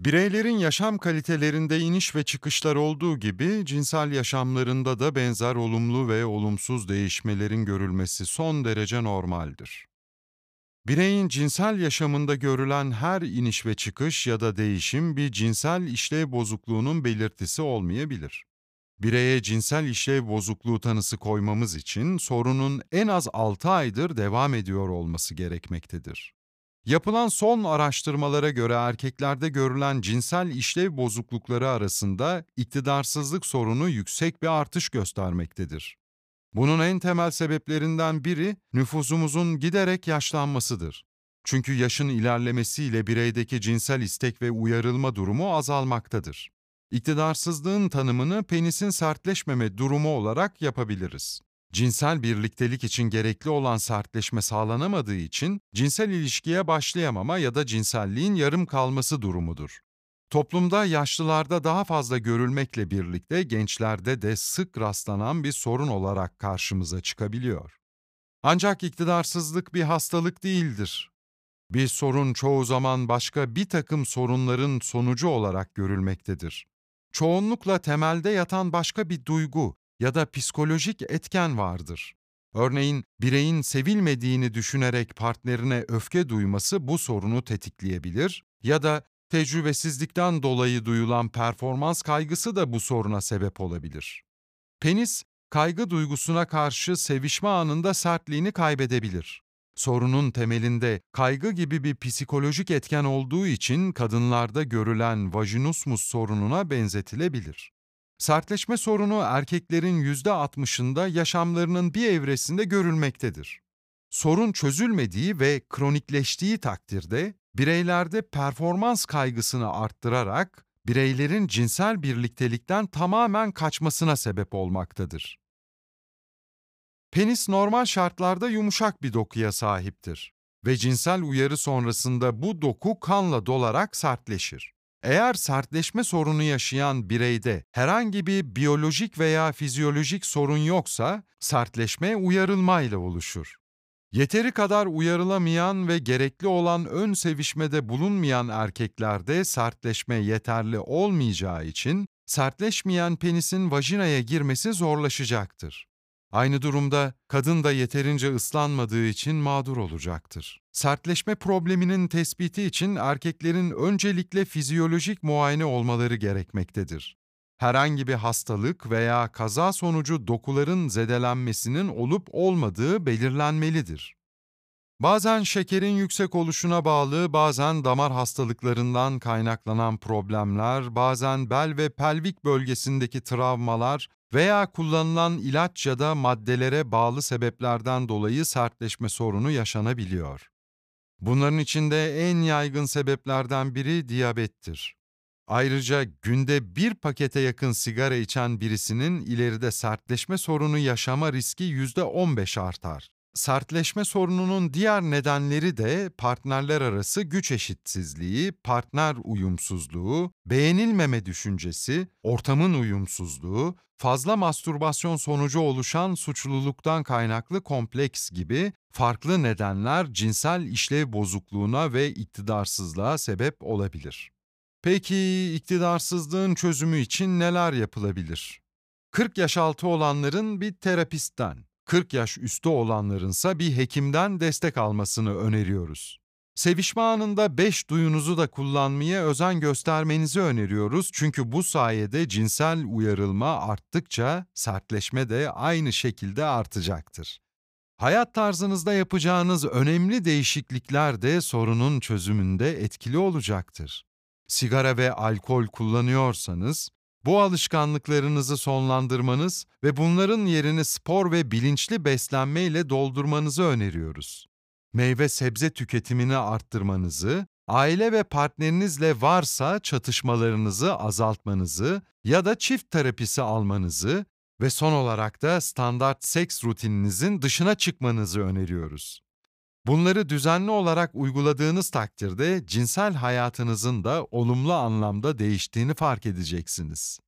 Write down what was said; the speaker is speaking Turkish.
Bireylerin yaşam kalitelerinde iniş ve çıkışlar olduğu gibi cinsel yaşamlarında da benzer olumlu ve olumsuz değişmelerin görülmesi son derece normaldir. Bireyin cinsel yaşamında görülen her iniş ve çıkış ya da değişim bir cinsel işlev bozukluğunun belirtisi olmayabilir. Bireye cinsel işlev bozukluğu tanısı koymamız için sorunun en az 6 aydır devam ediyor olması gerekmektedir. Yapılan son araştırmalara göre erkeklerde görülen cinsel işlev bozuklukları arasında iktidarsızlık sorunu yüksek bir artış göstermektedir. Bunun en temel sebeplerinden biri nüfusumuzun giderek yaşlanmasıdır. Çünkü yaşın ilerlemesiyle bireydeki cinsel istek ve uyarılma durumu azalmaktadır. İktidarsızlığın tanımını penisin sertleşmeme durumu olarak yapabiliriz. Cinsel birliktelik için gerekli olan sertleşme sağlanamadığı için cinsel ilişkiye başlayamama ya da cinselliğin yarım kalması durumudur. Toplumda yaşlılarda daha fazla görülmekle birlikte gençlerde de sık rastlanan bir sorun olarak karşımıza çıkabiliyor. Ancak iktidarsızlık bir hastalık değildir. Bir sorun çoğu zaman başka bir takım sorunların sonucu olarak görülmektedir. Çoğunlukla temelde yatan başka bir duygu ya da psikolojik etken vardır. Örneğin bireyin sevilmediğini düşünerek partnerine öfke duyması bu sorunu tetikleyebilir ya da tecrübesizlikten dolayı duyulan performans kaygısı da bu soruna sebep olabilir. Penis, kaygı duygusuna karşı sevişme anında sertliğini kaybedebilir. Sorunun temelinde kaygı gibi bir psikolojik etken olduğu için kadınlarda görülen vajinismus sorununa benzetilebilir. Sertleşme sorunu erkeklerin %60'ında yaşamlarının bir evresinde görülmektedir. Sorun çözülmediği ve kronikleştiği takdirde bireylerde performans kaygısını arttırarak bireylerin cinsel birliktelikten tamamen kaçmasına sebep olmaktadır. Penis normal şartlarda yumuşak bir dokuya sahiptir ve cinsel uyarı sonrasında bu doku kanla dolarak sertleşir. Eğer sertleşme sorunu yaşayan bireyde herhangi bir biyolojik veya fizyolojik sorun yoksa sertleşme uyarılmayla oluşur. Yeteri kadar uyarılamayan ve gerekli olan ön sevişmede bulunmayan erkeklerde sertleşme yeterli olmayacağı için sertleşmeyen penisin vajinaya girmesi zorlaşacaktır. Aynı durumda kadın da yeterince ıslanmadığı için mağdur olacaktır. Sertleşme probleminin tespiti için erkeklerin öncelikle fizyolojik muayene olmaları gerekmektedir. Herhangi bir hastalık veya kaza sonucu dokuların zedelenmesinin olup olmadığı belirlenmelidir. Bazen şekerin yüksek oluşuna bağlı, bazen damar hastalıklarından kaynaklanan problemler, bazen bel ve pelvik bölgesindeki travmalar veya kullanılan ilaç ya da maddelere bağlı sebeplerden dolayı sertleşme sorunu yaşanabiliyor. Bunların içinde en yaygın sebeplerden biri diyabettir. Ayrıca günde bir pakete yakın sigara içen birisinin ileride sertleşme sorunu yaşama riski %15 artar. Sertleşme sorununun diğer nedenleri de partnerler arası güç eşitsizliği, partner uyumsuzluğu, beğenilmeme düşüncesi, ortamın uyumsuzluğu, fazla mastürbasyon sonucu oluşan suçluluktan kaynaklı kompleks gibi farklı nedenler cinsel işlev bozukluğuna ve iktidarsızlığa sebep olabilir. Peki iktidarsızlığın çözümü için neler yapılabilir? 40 yaş altı olanların bir terapistten, 40 yaş üstü olanlarınsa bir hekimden destek almasını öneriyoruz. Sevişme anında 5 duyunuzu da kullanmaya özen göstermenizi öneriyoruz çünkü bu sayede cinsel uyarılma arttıkça sertleşme de aynı şekilde artacaktır. Hayat tarzınızda yapacağınız önemli değişiklikler de sorunun çözümünde etkili olacaktır. Sigara ve alkol kullanıyorsanız, bu alışkanlıklarınızı sonlandırmanız ve bunların yerini spor ve bilinçli beslenme ile doldurmanızı öneriyoruz. Meyve sebze tüketimini arttırmanızı, aile ve partnerinizle varsa çatışmalarınızı azaltmanızı ya da çift terapisi almanızı ve son olarak da standart seks rutininizin dışına çıkmanızı öneriyoruz. Bunları düzenli olarak uyguladığınız takdirde cinsel hayatınızın da olumlu anlamda değiştiğini fark edeceksiniz.